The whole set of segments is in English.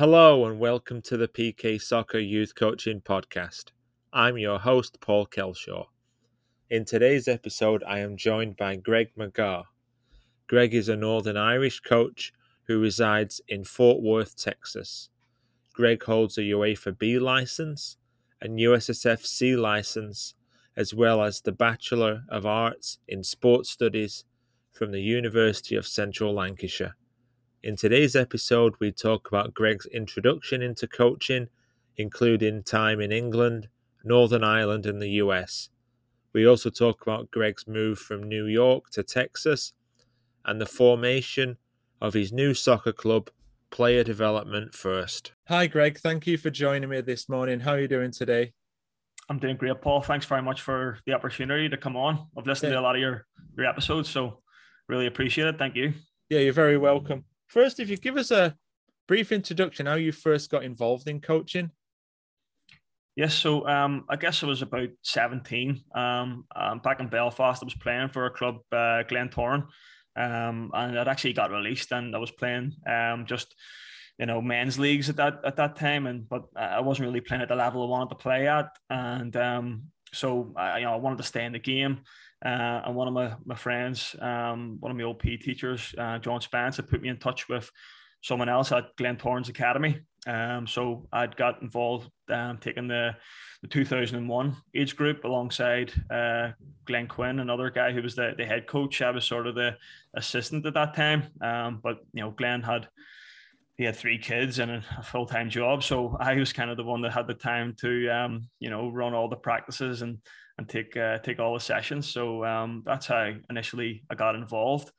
Hello and welcome to the PK Soccer Youth Coaching Podcast. I'm your host, Paul Kelshaw. In today's episode, I am joined by Greg McGarr. Greg is a Northern Irish coach who resides in Fort Worth, Texas. Greg holds a UEFA B license and USSF C license, as well as the Bachelor of Arts in Sports Studies from the University of Central Lancashire. In today's episode, we talk about Greg's introduction into coaching, including time in England, Northern Ireland, and the US. We also talk about Greg's move from New York to Texas and the formation of his new soccer club, Player Development First. Hi, Greg. Thank you for joining me this morning. How are you doing today? I'm doing great, Paul. Thanks very much for the opportunity to come on. I've listened yeah. to a lot of your, your episodes, so really appreciate it. Thank you. Yeah, you're very welcome. First, if you give us a brief introduction, how you first got involved in coaching. Yes, so um, I guess I was about 17. Um, um, back in Belfast, I was playing for a club, uh, Glentoran, um, and I'd actually got released, and I was playing um, just you know men's leagues at that at that time, and but I wasn't really playing at the level I wanted to play at, and um, so I, you know I wanted to stay in the game. Uh, and one of my, my friends, um, one of my old OP teachers, uh, John Spence, had put me in touch with someone else at Glentoran's Academy. Um, so I'd got involved um, taking the, the 2001 age group alongside uh, Glenn Quinn, another guy who was the, the head coach. I was sort of the assistant at that time. Um, but, you know, Glenn had he had three kids and a full time job. So I was kind of the one that had the time to, um, you know, run all the practices and and take uh, take all the sessions. So um, that's how initially I got involved.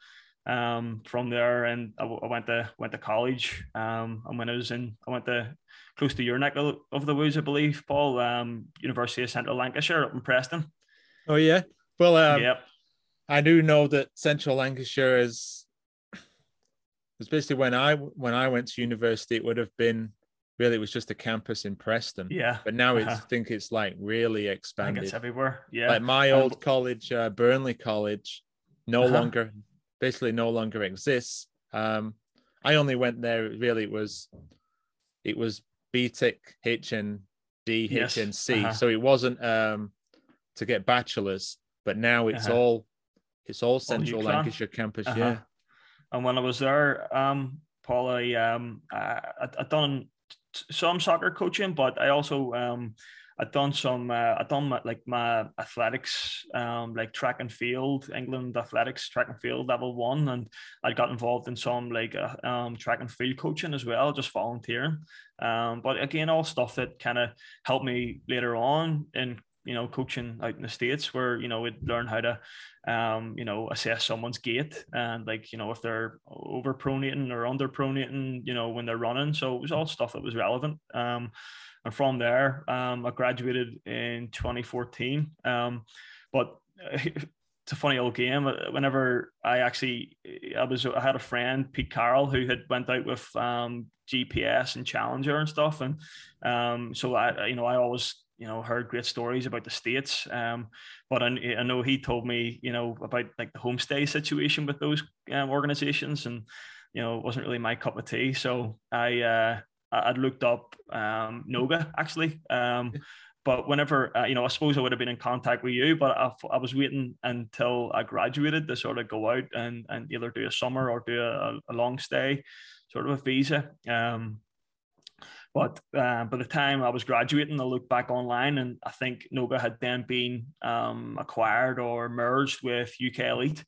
Um, from there, and I, w- I went to went to college. Um, and when I was in, I went to close to your neck of the woods, I believe, Paul, um, University of Central Lancashire up in Preston. Oh yeah, well, um, yep. I do know that Central Lancashire is. It's basically when I when I went to university, it would have been really it was just a campus in Preston. Yeah. But now uh-huh. I think it's like really expanded. it's everywhere. Yeah. Like my old um, college, uh, Burnley College, no uh-huh. longer, basically no longer exists. Um, I only went there. Really, it was, it was BTEC, HND, yes. HNC. Uh-huh. So it wasn't um, to get bachelors, but now it's uh-huh. all, it's all Central Lancashire campus. Uh-huh. Yeah. And when I was there, um, Paul, I um, I, I done some soccer coaching, but I also um, I'd done some uh, I'd done my, like my athletics, um, like track and field, England athletics track and field level one, and I got involved in some like uh, um, track and field coaching as well, just volunteering. Um, but again, all stuff that kind of helped me later on in you know, coaching out in the States where, you know, we'd learn how to, um, you know, assess someone's gait and like, you know, if they're over pronating or under pronating, you know, when they're running. So it was all stuff that was relevant. Um, and from there, um, I graduated in 2014. Um, but it's a funny old game. Whenever I actually, I was, I had a friend, Pete Carroll, who had went out with um, GPS and Challenger and stuff, and um, so I, you know, I always you know heard great stories about the states um, but I, I, know he told me you know about like the homestay situation with those um, organizations and you know it wasn't really my cup of tea. So i uh, i'd looked up um, noga actually um, but whenever uh, you know i suppose i would have been in contact with you but I, I, was waiting until i graduated to sort of go out and, and either do a summer or do a, a long stay sort of a visa. Um, but uh, by the time I was graduating, I looked back online and I think Noga had then been um, acquired or merged with UK Elite.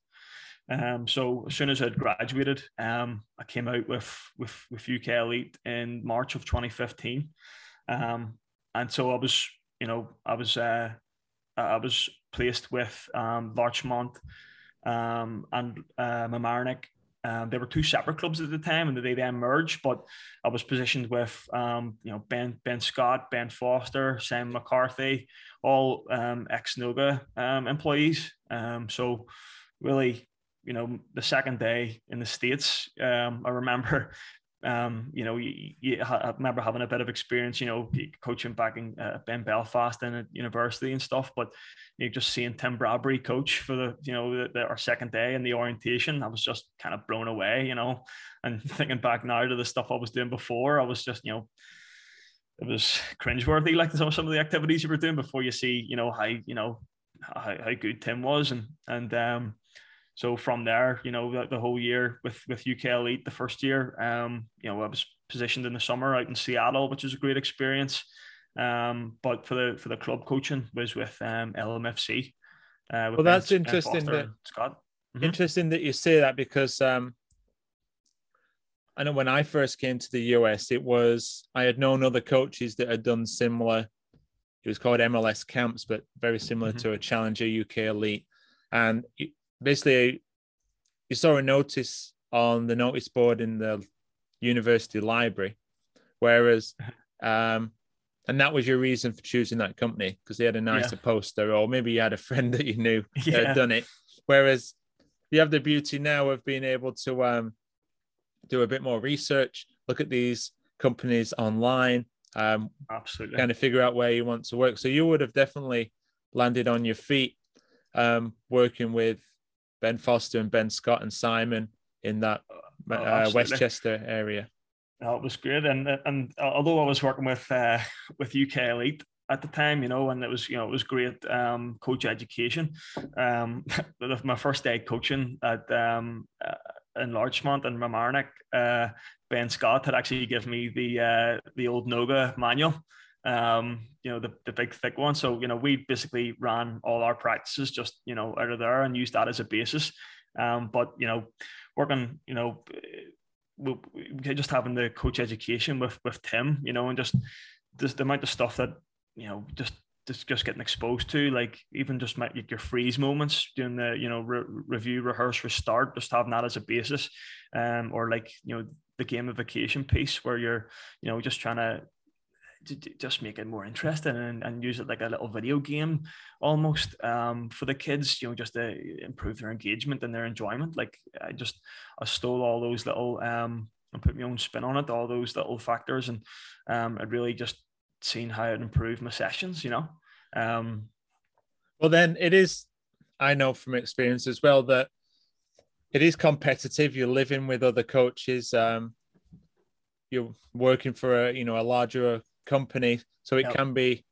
Um, so as soon as I'd graduated, um, I came out with, with, with UK Elite in March of 2015. Um, and so I was, you know, I was, uh, I was placed with um, Larchmont um, and uh, um, there were two separate clubs at the time, and they then merged. But I was positioned with, um, you know, Ben Ben Scott, Ben Foster, Sam McCarthy, all um, ex Noga um, employees. Um, so really, you know, the second day in the states, um, I remember um, you know, you, you, I remember having a bit of experience, you know, coaching back in, uh, in Belfast and at university and stuff. But you know, just seeing Tim Bradbury coach for the, you know, the, the, our second day in the orientation, I was just kind of blown away, you know. And thinking back now to the stuff I was doing before, I was just, you know, it was cringeworthy, like some some of the activities you were doing before you see, you know, how you know how, how good Tim was, and and um, so from there, you know, the, the, whole year with with UK Elite, the first year, um, you know, I was positioned in the summer out in Seattle, which was a great experience. Um, but for the for the club coaching was with um, LMFC. Uh, well, that's ben, interesting. That, Scott. Mm-hmm. Interesting that you say that because um, I know when I first came to the US, it was I had known other coaches that had done similar. It was called MLS camps, but very similar mm-hmm. to a Challenger UK Elite. And basically you saw a notice on the notice board in the university library, whereas um, and that was your reason for choosing that company because they had a nicer yeah. poster, or maybe you had a friend that you knew yeah. that had done it. Whereas you have the beauty now of being able to um, do a bit more research, look at these companies online, um, absolutely, kind of figure out where you want to work. So you would have definitely landed on your feet um, working with Ben Foster and Ben Scott and Simon in that oh, uh, Westchester area. It was great, and and although I was working with uh, with UK Elite at the time, you know, and it was you know it was great um, coach education. Um, my first day coaching at um, uh, in Larchmont and Mamaroneck, uh, Ben Scott had actually given me the uh, the old Noga manual um, you know, the, the big thick one. So, you know, we basically ran all our practices just, you know, out of there and used that as a basis. Um, but, you know, working, you know, we, we just having the coach education with, with Tim, you know, and just this, the amount of stuff that, you know, just, just, just getting exposed to, like even just my, your freeze moments doing the, you know, re- review, rehearse, restart, just having that as a basis. Um, or like, you know, the gamification piece where you're, you know, just trying to just make it more interesting and, and use it like a little video game almost um, for the kids, you know, just to improve their engagement and their enjoyment. Like I just, I stole all those little, um, and put my own spin on it, all those little factors. And um, I'd really just seen how it improved my sessions, you know? Um, well, then it is, I know from experience as well that it is competitive. You're living with other coaches. Um, you're working for a, you know, a larger company, so it yep. can be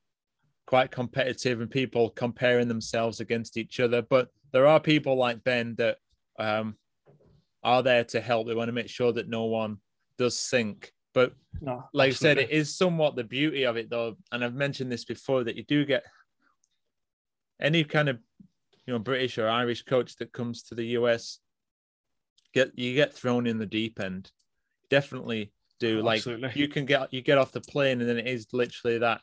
quite competitive and people comparing themselves against each other. But there are people like Ben that um, are there to help. They want to make sure that no one does sink. But no, like. I said, it is somewhat the beauty of it, though. And I've mentioned this before that you do get any kind of you know British or Irish coach that comes to the US get you get thrown in the deep end. Definitely do. Like Absolutely. you can get you get off the plane, and then it is literally that.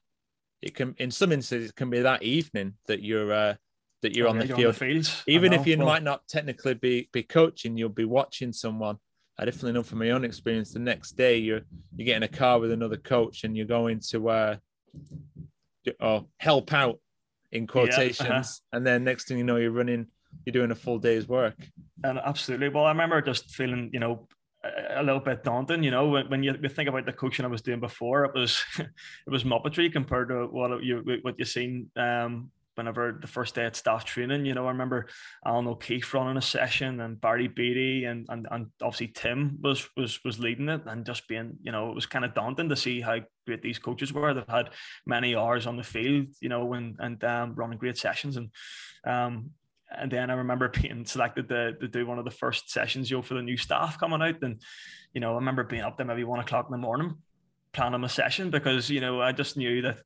It can, in some instances, it can be that evening that you're uh, that you're, oh, on, the you're on, the field. Even if you well, might not technically be be coaching, you'll be watching someone. I definitely know from my own experience. The next day, you're you get in a car with another coach, and you're going to uh, or help out in quotations, yeah, uh-huh. and then next thing you know, you're running, you're doing a full day's work. And absolutely, well, I remember just feeling, you know, a little bit daunting, you know, when, when you think about the coaching I was doing before, it was it was muppetry compared to what you what you seen um, whenever the first day at staff training. You know, I remember Alan O'Keefe running a session and Barry Beatty and, and and obviously Tim was was was leading it and just being, you know, it was kind of daunting to see how great these coaches were. They've had many hours on the field, you know, and and um, running great sessions and um, and then I remember being selected to, to do one of the first sessions, you know, for the new staff coming out. And, you know, I remember being up there maybe one o'clock in the morning planning a session because, you know, I just knew that,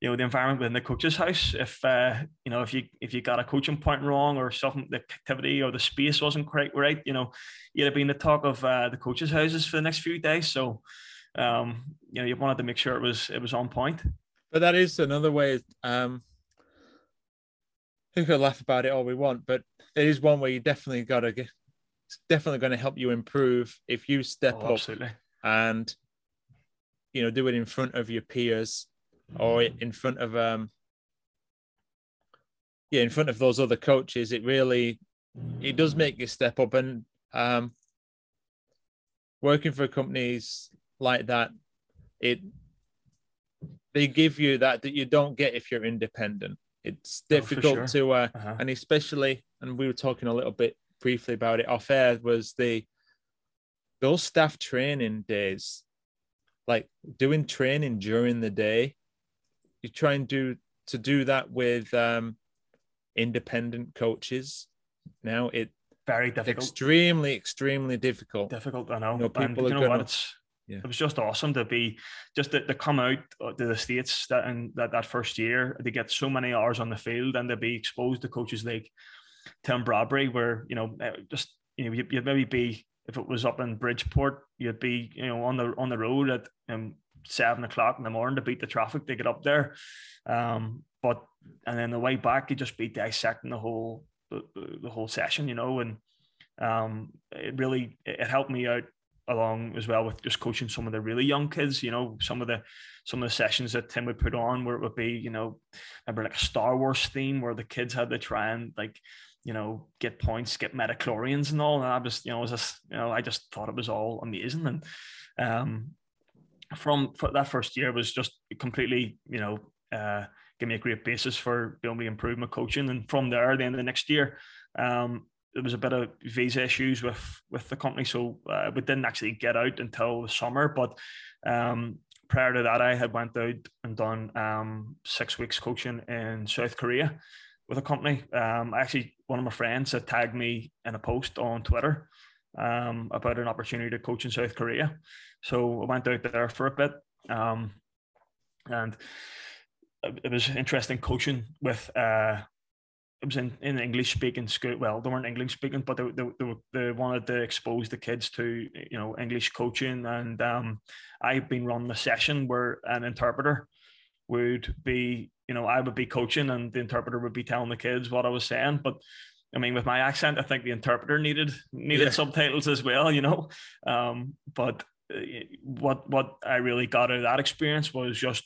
you know, the environment within the coach's house, if, uh, you know, if you, if you got a coaching point wrong or something, the activity or the space wasn't quite right, you know, you'd have been the talk of uh, the coaches' houses for the next few days. So, um, you know, you wanted to make sure it was, it was on point. But that is another way, um, we could laugh about it all we want, but it is one where you definitely got to get. It's definitely going to help you improve if you step oh, up absolutely. and you know do it in front of your peers or in front of um yeah in front of those other coaches. It really it does make you step up and um working for companies like that, it they give you that that you don't get if you're independent. It's difficult sure. to, uh, Uh-huh. and especially, and we were talking a little bit briefly about it off air, was the those staff training days, like doing training during the day. You try and do to do that with um, independent coaches. Now it Very difficult. extremely, extremely difficult. difficult. I know. You know, and people you are know gonna- It's Yeah. it was just awesome to be just to, to come out to the states that in that, that first year to get so many hours on the field and to be exposed to coaches like Tim Bradbury, where you know uh, just you know you'd, maybe be if it was up in Bridgeport, you'd be you know on the on the road at um, seven o'clock in the morning to beat the traffic to get up there. Um, but and then the way back, you just be dissecting the whole the, the whole session, you know, and um, it really it helped me out along as well with just coaching some of the really young kids. You know, some of the some of the sessions that Tim would put on where it would be, you know, remember like a Star Wars theme where the kids had to try and like, you know, get points, get midi-chlorians and all. And I just, you know, was just, you know, I just thought it was all amazing. And um from that first year was just completely, you know, uh give me a great basis for being able to improve my coaching. And from there, then the next year, um, there was a bit of visa issues with with the company, so uh, we didn't actually get out until the summer. But um, prior to that, I had went out and done um, six weeks coaching in South Korea with a company. Um, actually, one of my friends had tagged me in a post on Twitter um, about an opportunity to coach in South Korea. So I went out there for a bit, um, and it was interesting coaching with. Uh, it was in, in English speaking school. Well, they weren't English speaking, but they, they, they, they wanted to expose the kids to you know English coaching. And um, I've been running a session where an interpreter would be, you know, I would be coaching and the interpreter would be telling the kids what I was saying. But I mean, with my accent, I think the interpreter needed needed Yeah. subtitles as well, you know. Um, but uh, what what I really got out of that experience was just,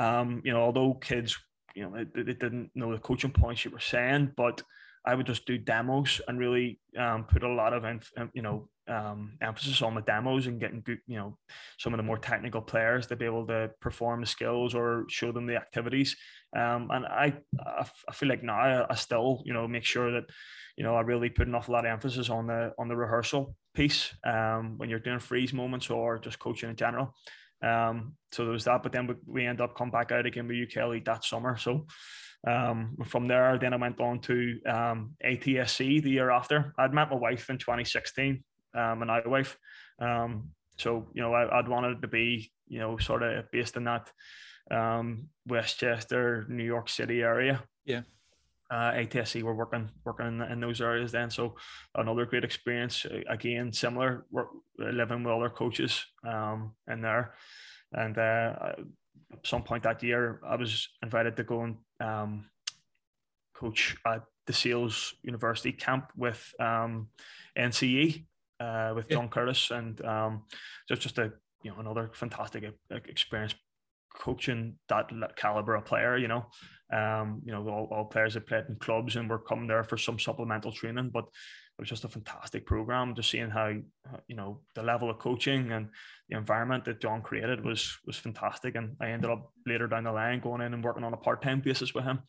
um, you know, although kids you know, they, they didn't know the coaching points you were saying, but I would just do demos and really um, put a lot of, you know, um, emphasis on the demos and getting good, you know, some of the more technical players to be able to perform the skills or show them the activities. Um, and I, I, feel like now I, I still, you know, make sure that, you know, I really put an awful lot of emphasis on the on the rehearsal piece um, when you're doing freeze moments or just coaching in general. Um, so there was that, but then we, we end up come back out again with UK Elite that summer. So um, from there, then I went on to um, ATSC the year after. I'd met my wife in 2016, um, I wife. Um, so you know, I, I'd wanted to be, you know, sort of based in that um, Westchester, New York City area. Yeah. Uh, ATSC were working working in, in those areas then, so another great experience. Uh, Again, similar, work, living with other coaches um, in there, and uh, at some point that year, I was invited to go and um, coach at the Sales University camp with um, NCE uh, with Yeah. John Curtis, and um, so it's just a you know another fantastic e- experience coaching that caliber of player. You know, um, you know all, all players that played in clubs and were coming there for some supplemental training, but it was just a fantastic program. Just seeing how you know the level of coaching and the environment that John created was was fantastic, and I ended up later down the line going in and working on a part time basis with him,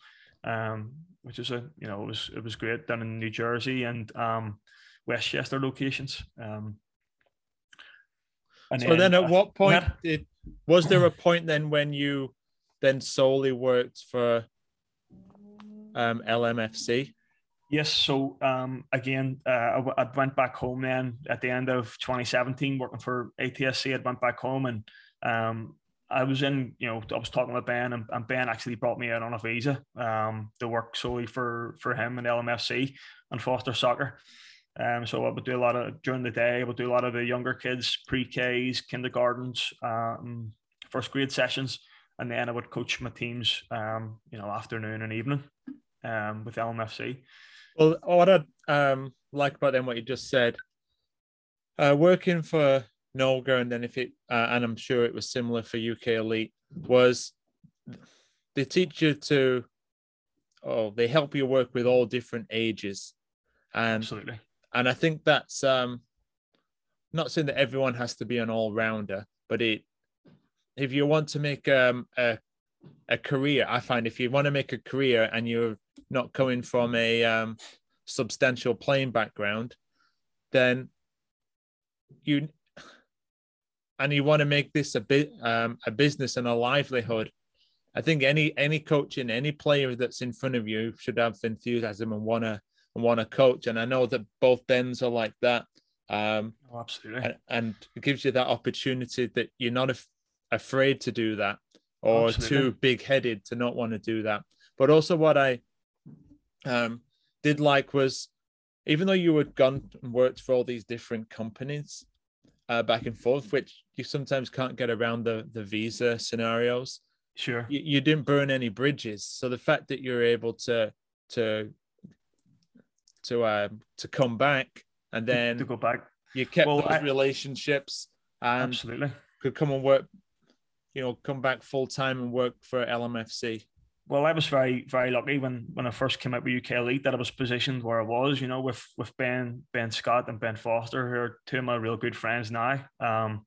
um, which is a you know it was it was great down in New Jersey and um, Westchester locations. Um, and So then, at uh, what point ahead. did was there a point then when you then solely worked for um, LMFC? Yes. So um, again, uh, I, w- I went back home then at the end of 2017, working for ATSC. I went back home and um, I was in, you know, I was talking with Ben, and, and Ben actually brought me out on a visa um, to work solely for for him and LMFC and foster soccer. Um, so I would do a lot of during the day. I would do a lot of the younger kids, pre-Ks, kindergartens, um, first grade sessions, and then I would coach my teams, um, you know, afternoon and evening um, with LMFC. Well, what I um, like about then what you just said, uh, working for Noga, and then if it, uh, and I'm sure it was similar for UK Elite, was they teach you to, oh, they help you work with all different ages, and Absolutely. And I think that's um, not saying that everyone has to be an all rounder, but it if you want to make um, a a career, I find if you want to make a career and you're not coming from a um, substantial playing background, then you and you want to make this a bit um, a business and a livelihood. I think any any coach and any player that's in front of you should have enthusiasm and want to and want to coach. And I know that both Bens are like that. Um, oh, absolutely. And, and, it gives you that opportunity that you're not af- afraid to do that or absolutely. too big headed to not want to do that. But also, what I um, did like was even though you had gone and worked for all these different companies uh, back and forth, which you sometimes can't get around the the visa scenarios. Sure, you, you didn't burn any bridges. So the fact that you're able to to to uh, to come back and then to go back, you kept well, those I, relationships and absolutely could come and work. You know, come back full time and work for LMFC well, I was very, very lucky when when I first came out with UK Elite that I was positioned where I was, you know, with with Ben Ben Scott and Ben Foster, who are two of my real good friends now. Um,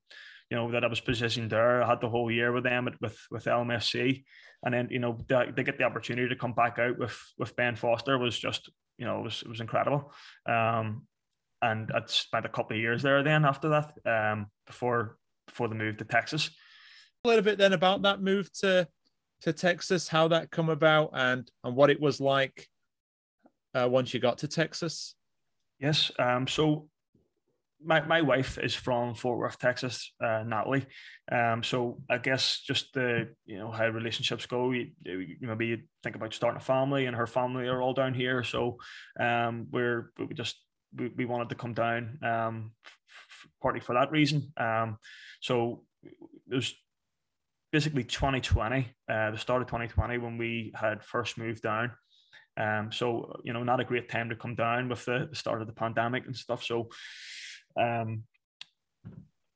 you know that I was positioned there. I had the whole year with them with with LMFC, and then you know they, they get the opportunity to come back out with with Ben Foster was just you know it was it was incredible. Um, and I'd spent a couple of years there then after that, um, before before the move to Texas. A little bit then about that move to to Texas, how that come about, and and what it was like uh, once you got to Texas? Yes. Um, so my, my wife is from Fort Worth, Texas, uh, Natalie. Um, so I guess just the you know how relationships go. You, you maybe you think about starting a family, and her family are all down here. So um, we're we just we, we wanted to come down um, partly for that reason. Um, so there's basically 2020, uh, the start of 2020 when we had first moved down. Um, so you know, not a great time to come down with the, the start of the pandemic and stuff. So, um,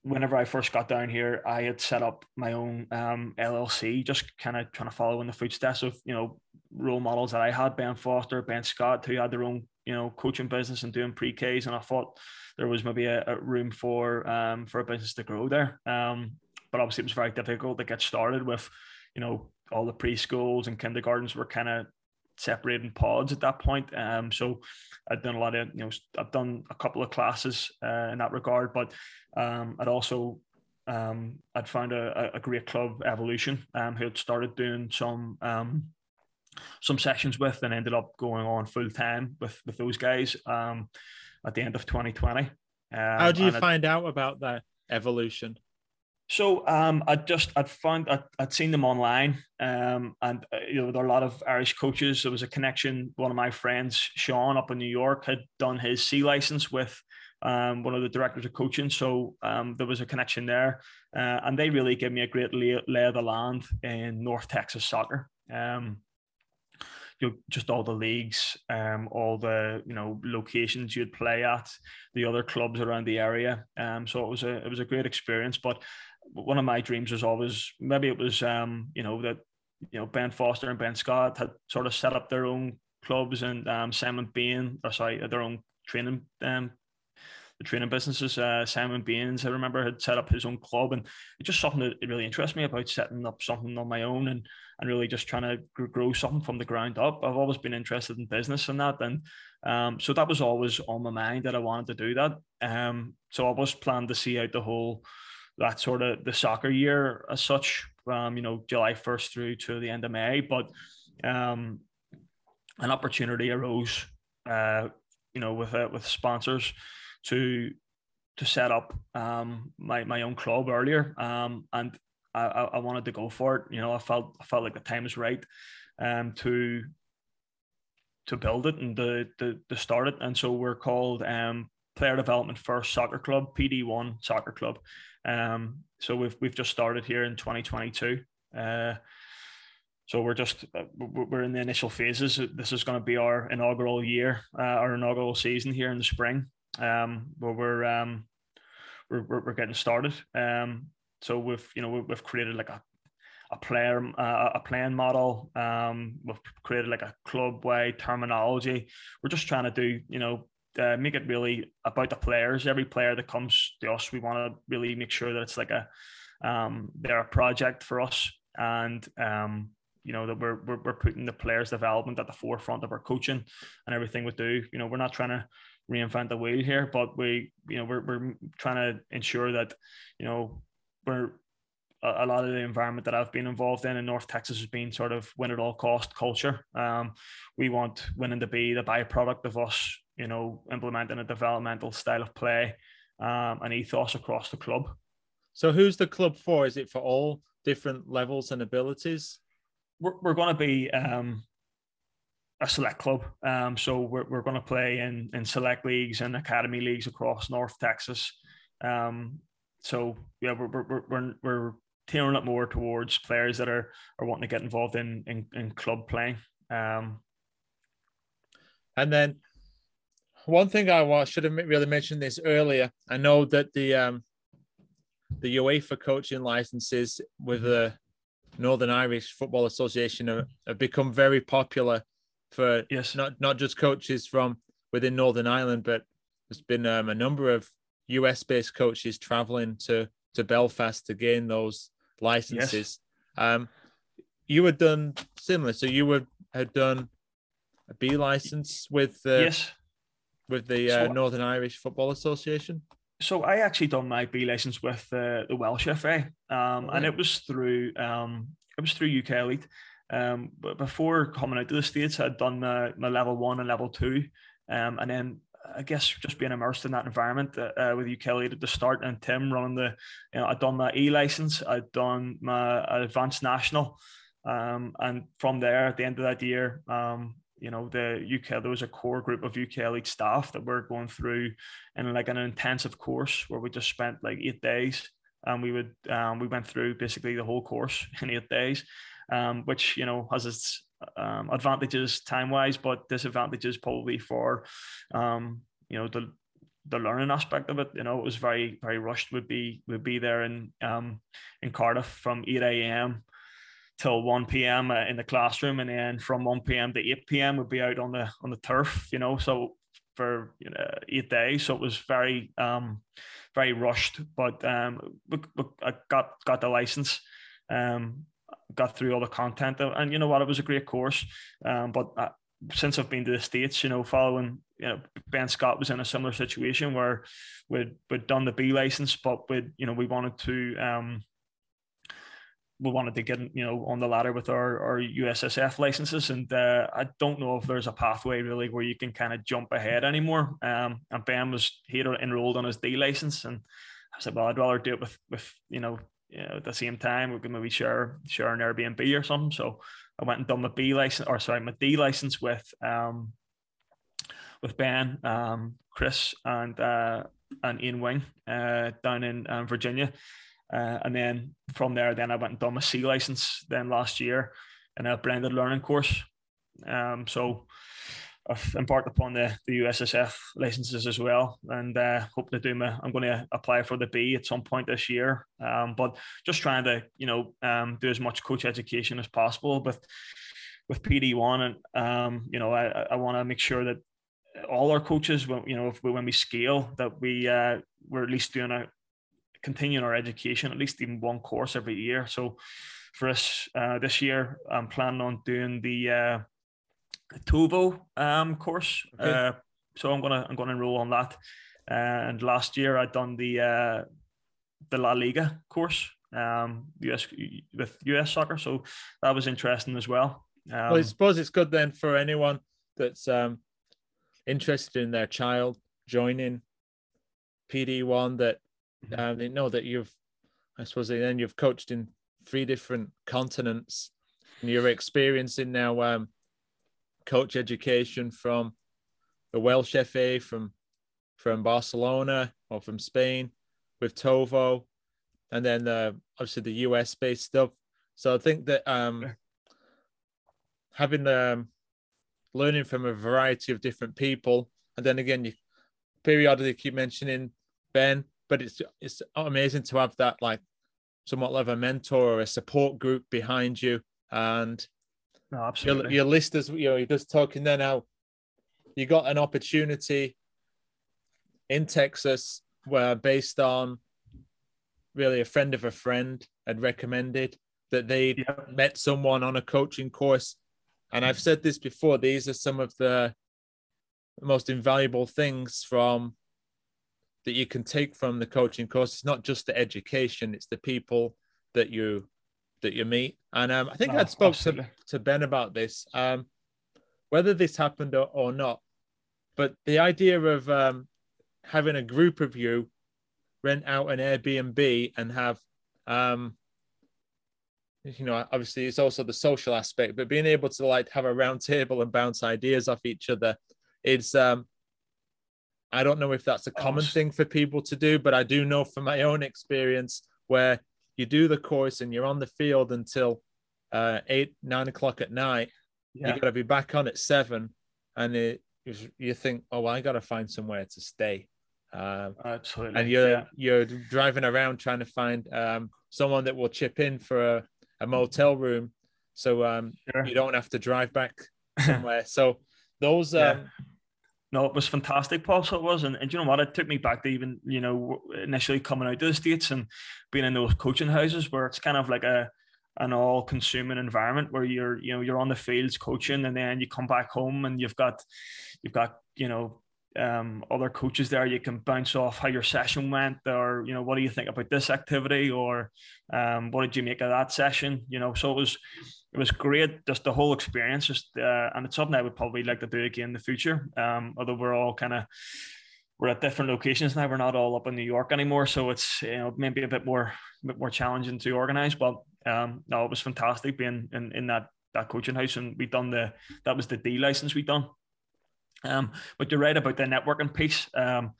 whenever I first got down here, I had set up my own um, LLC, just kind of trying to follow in the footsteps of you know role models that I had, Ben Foster, Ben Scott, who had their own you know coaching business and doing pre-Ks, and I thought there was maybe a, a room for um, for a business to grow there. Um, but obviously it was very difficult to get started with, you know, all the preschools and kindergartens were kind of separated in pods at that point. Um, so I'd done a lot of, you know, I've done a couple of classes uh, in that regard, but um, I'd also um, I'd found a, a great club, Evolution, um, who had started doing some um, some sessions with, and ended up going on full time with with those guys um, at the end of 2020. Um, How do you find out about that evolution? So um, I just I'd found I'd, I'd seen them online, um, and uh, you know there are a lot of Irish coaches. There was a connection. One of my friends, Sean, up in New York, had done his C license with um, one of the directors of coaching. So um, there was a connection there, uh, and they really gave me a great lay, lay of the land in North Texas soccer. Um, you know, just all the leagues, um, all the you know locations you'd play at, the other clubs around the area. Um, so it was a it was a great experience. But one of my dreams was always maybe it was um, you know that you know Ben Foster and Ben Scott had sort of set up their own clubs and um, Simon Bain or sorry their own training um, the training businesses. Uh, Simon Baines I remember had set up his own club and it's just something that really interests me about setting up something on my own and and really just trying to grow something from the ground up. I've always been interested in business and that and um, so that was always on my mind that I wanted to do that. Um, so I was planning to see out the whole that sort of the soccer year as such, um, you know, July 1st through to the end of May. But um, an opportunity arose, uh, you know, with uh, with sponsors to to set up um, my my own club earlier, um, and I, I wanted to go for it. You know, I felt I felt like the time was right um, to to build it and to, to, to start it. And so we're called um, Player Development First Soccer Club, PD1 Soccer Club. Um, so we've we've just started here in 2022. Uh, so we're just uh, we're in the initial phases. This is going to be our inaugural year, uh, our inaugural season here in the spring, um, where we're um, we're, we're getting started. Um, so we've you know we've created like a a player uh, a plan model. Um, we've created like a club way terminology. We're just trying to do you know uh, make it really about the players. Every player that comes to us, we want to really make sure that it's like a um, they're a project for us, and um, you know that we're, we're we're putting the players' development at the forefront of our coaching and everything we do. You know, we're not trying to reinvent the wheel here, but we you know we're we're trying to ensure that you know we're a, lot of the environment that I've been involved in in North Texas has been sort of win at all cost culture. Um, we want winning to be the byproduct of us, you know, implementing a developmental style of play um, and ethos across the club. So, who's the club for? Is it for all different levels and abilities? We're, we're going to be um, a select club. Um, so, we're, we're going to play in, in select leagues and academy leagues across North Texas. Um, so, yeah, we're, we're, we're, we're tailoring it more towards players that are are wanting to get involved in in, in club playing. Um, and then one thing I should have really mentioned this earlier. I know that the um, the UEFA coaching licenses with the Northern Irish Football Association have, have become very popular for yes. not not just coaches from within Northern Ireland, but there's been um, a number of US based coaches traveling to to Belfast to gain those licenses. Yes. Um, you had done similar, so you would had done a B license with uh, yes with the uh, so, Northern Irish Football Association. So I actually done my B license with uh, the Welsh FA, um, and it was through um, it was through UK Elite. Um, but before coming out to the states, I'd done my, my level one and level two, um, and then I guess just being immersed in that environment uh, uh with UK Elite at the start, and Tim running the, you know, I'd done my E license, I'd done my advanced national, um, and from there at the end of that year, um, you know, the UK, there was a core group of UK elite staff that were going through in like an intensive course where we just spent like eight days and we would, um, we went through basically the whole course in eight days, um, which, you know, has its um, advantages time wise, but disadvantages probably for, um, you know, the, the learning aspect of it, you know, it was very, very rushed. Would be, would be there in, um, in Cardiff from 8 a.m till 1 p.m. Uh, in the classroom, and then from 1 p.m. to 8 p.m. would be out on the on the turf. You know, so for you know, eight days, so it was very um, very rushed. But um, I got got the license. Um, got through all the content, and you know what, it was a great course. Um, but uh, since I've been to the states, you know, following you know Ben Scott was in a similar situation where we'd we'd done the B license, but we you know we wanted to um we wanted to get you know on the ladder with our, our USSF licenses, and uh, I don't know if there's a pathway really where you can kind of jump ahead anymore. Um, and Ben was he enrolled on his D license, and I said, well, I'd rather do it with with you know, you know at the same time we could maybe share share an Airbnb or something. So I went and done my B license, or sorry, my D license with um with Ben, um, Chris, and uh, and Ian Wing uh, down in um, Virginia. Uh, and then from there, then I went and done my C license then last year in a blended learning course. Um, so I've embarked upon the, the USSF licenses as well, and uh, hope to do my. I'm going to apply for the B at some point this year. Um, but just trying to you know um, do as much coach education as possible with with PD one, and um, you know I, I want to make sure that all our coaches, when you know if we, when we scale, that we uh, we're at least doing a continuing our education, at least even one course every year. So for us uh, this year, I'm planning on doing the uh, TOVO um, course. Okay. Uh, so I'm gonna I'm gonna enroll on that. and last year I'd done the uh, the La Liga course, um, US with US soccer. So that was interesting as well. Um, well, I suppose it's good then for anyone that's um, interested in their child joining PD one that uh, they know that you've, I suppose, then you've coached in three different continents, and you're experiencing now um, coach education from the Welsh FA, from from Barcelona or from Spain with Tovo, and then uh, obviously the US based stuff. So I think that um, having um, learning from a variety of different people, and then again, you periodically keep mentioning Ben but it's it's amazing to have that like somewhat of a mentor or a support group behind you and no, absolutely. Your, your list is you know you're just talking then how you got an opportunity in Texas where based on really a friend of a friend had recommended that they Yeah. met someone on a coaching course. And I've said this before, these are some of the most invaluable things from that you can take from the coaching course. It's not just the education, it's the people that you that you meet. And um, I think No, I'd spoke to, absolutely. to Ben about this, um, whether this happened or, or not. But the idea of um, having a group of you rent out an Airbnb and have, um, you know, obviously it's also the social aspect, but being able to like have a round table and bounce ideas off each other, it's um, I don't know if that's a common thing for people to do, but I do know from my own experience where you do the course and you're on the field until uh, eight, nine o'clock at night. Yeah. You got to be back on at seven, and it, you think, oh, well, I got to find somewhere to stay. Um, Absolutely. and you're yeah. you're driving around trying to find um, someone that will chip in for a, a motel room, so um, Sure. you don't have to drive back somewhere. so those, Yeah. No, it was fantastic, Paul. So it was, and, and you know what? It took me back to even you know initially coming out to the states and being in those coaching houses where it's kind of like a an all-consuming environment where you're you know you're on the fields coaching, and then you come back home and you've got you've got you know um, other coaches there. You can bounce off how your session went, or you know what do you think about this activity, or um, what did you make of that session? You know, so it was it was great, just the whole experience. Just uh, and it's something I would probably like to do again in the future. Um, although we're all kind of we're at different locations now. We're not all up in New York anymore, so it's you know maybe a bit more a bit more challenging to organize. But um, no, it was fantastic being in, in that that coaching house, and we done the that was the D license we done. Um, but you're right about the networking piece. Um,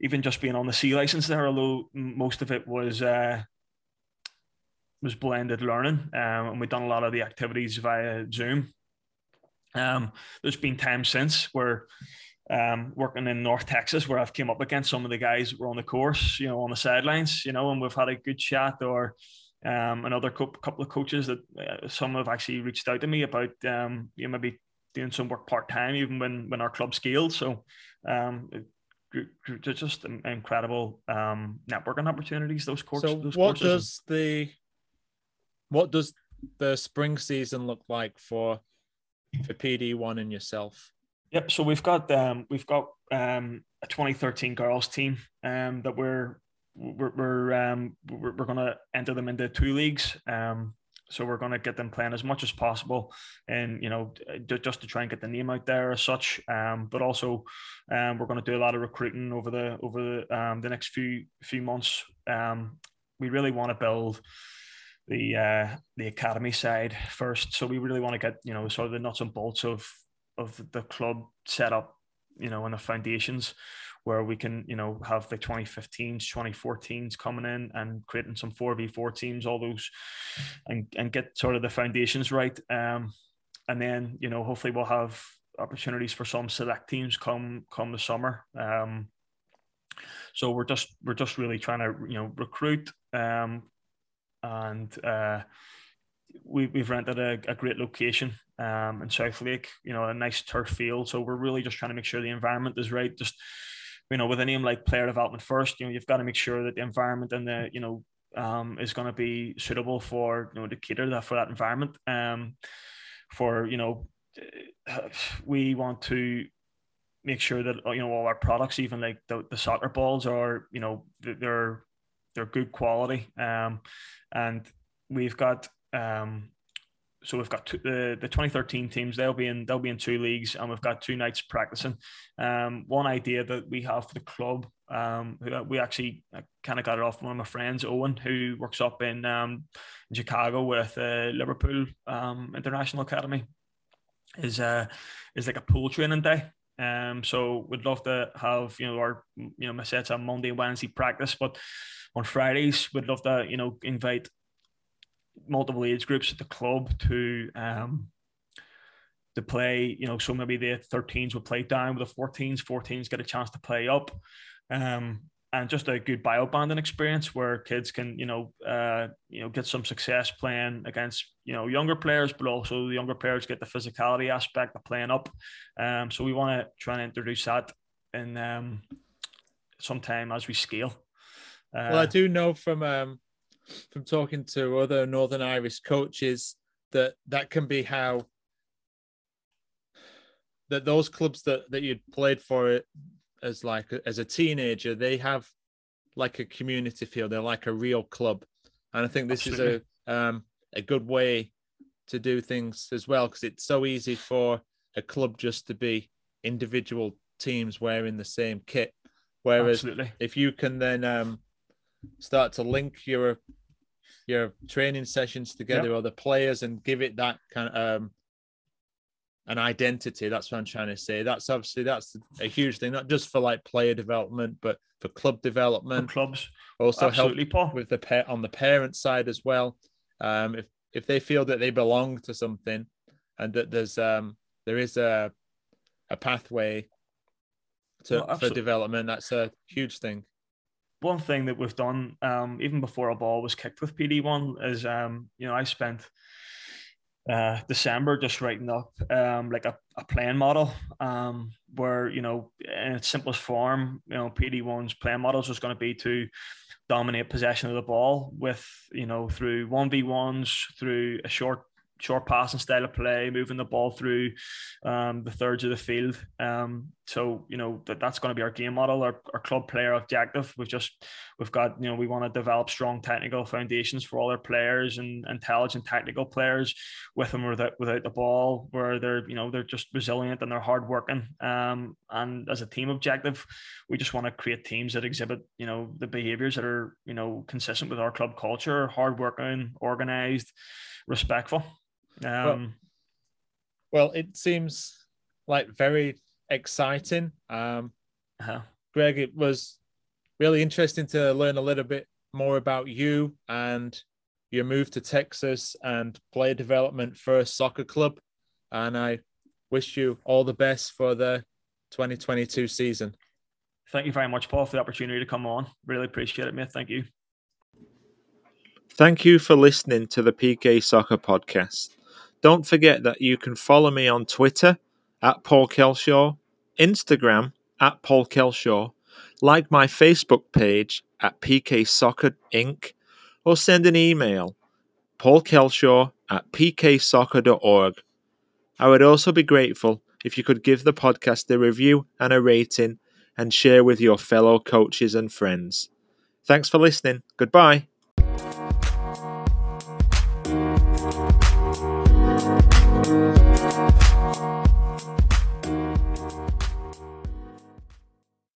even just being on the C license there, although most of it was uh, was blended learning, um, and we've done a lot of the activities via Zoom. Um, there's been times since where um, working in North Texas where I've came up against some of the guys that were on the course, you know, on the sidelines, you know, and we've had a good chat or um, another co- couple of coaches that uh, some have actually reached out to me about, um, you know, maybe doing some work part time even when when our club scaled. So um, it- it- just in- incredible um, networking opportunities. Those courses. so those what courses. does the what does the spring season look like for for PD one and yourself? Yep. So we've got um, we've got um, a 2013 girls team um, that we're we're we're, um, we're, we're going to enter them into two leagues. Um, so we're going to get them playing as much as possible, and you know, ju- just to try and get the name out there as such. Um, but also, um, we're going to do a lot of recruiting over the over the um, the next few few months. Um, we really want to build the uh, the academy side first. So we really want to get you know sort of the nuts and bolts of of the club set up, you know, and the foundations where we can you know have the 2015s 2014s coming in and creating some 4v4 teams all those and and get sort of the foundations right um and then you know hopefully we'll have opportunities for some select teams come come the summer um so we're just we're just really trying to you know recruit um and uh we, we've rented a, a great location um, in Southlake, you know, a nice turf field. So we're really just trying to make sure the environment is right. Just, you know, with a name like player development first, you know, you've got to make sure that the environment and the, you know, um, is going to be suitable for, you know, to cater that for that environment. Um, for, you know, we want to make sure that, you know, all our products, even like the, the soccer balls are, you know, they're, they're good quality. Um, and we've got, um, so we've got two, the the 2013 teams. They'll be in they'll be in two leagues, and we've got two nights practicing. Um, one idea that we have for the club, um, we actually kind of got it off one of my friends, Owen, who works up in um, in Chicago with uh, Liverpool um, International Academy, is uh is like a pool training day. Um, so we'd love to have you know our you know my sets on Monday, Wednesday practice, but on Fridays we'd love to you know invite multiple age groups at the club to um to play you know so maybe the 13s will play down with the 14s 14s get a chance to play up um and just a good bio banding experience where kids can you know uh you know get some success playing against you know younger players but also the younger players get the physicality aspect of playing up um so we want to try and introduce that in um some time as we scale. Uh, well, I do know from um, from talking to other Northern Irish coaches that that can be how that those clubs that that you'd played for it as like as a teenager they have like a community feel they're like a real club and i think this Absolutely. is a um a good way to do things as well because it's so easy for a club just to be individual teams wearing the same kit whereas Absolutely. if you can then um start to link your your training sessions together yep. or the players and give it that kind of um, an identity. That's what I'm trying to say. That's obviously that's a huge thing, not just for like player development, but for club development. For clubs also Absolutely, help Paul. with the pet on the parent side as well. Um, if if they feel that they belong to something and that there's um there is a a pathway to for development, that's a huge thing one thing that we've done, um, even before a ball was kicked with PD1, is um, you know I spent uh, December just writing up um, like a, a playing model um, where you know in its simplest form, you know PD1's plan models was going to be to dominate possession of the ball with you know through one v ones through a short short passing style of play, moving the ball through um, the thirds of the field. Um, so you know that that's going to be our game model, our, our club player objective. We've just we've got you know we want to develop strong technical foundations for all our players and intelligent technical players with them without without the ball, where they're you know they're just resilient and they're hardworking. Um, and as a team objective, we just want to create teams that exhibit you know the behaviors that are you know consistent with our club culture, hardworking, organized, respectful. Um, well, well, it seems like very exciting. Um, uh-huh. Greg, it was really interesting to learn a little bit more about you and your move to Texas and player development for a soccer club. And I wish you all the best for the 2022 season. Thank you very much, Paul, for the opportunity to come on. Really appreciate it, mate. Thank you. Thank you for listening to the PK Soccer Podcast. Don't forget that you can follow me on Twitter at Paul Kelshaw, Instagram at Paul Kelshaw, like my Facebook page at PK Soccer Inc., or send an email paulkelshaw at pksoccer.org. I would also be grateful if you could give the podcast a review and a rating and share with your fellow coaches and friends. Thanks for listening. Goodbye.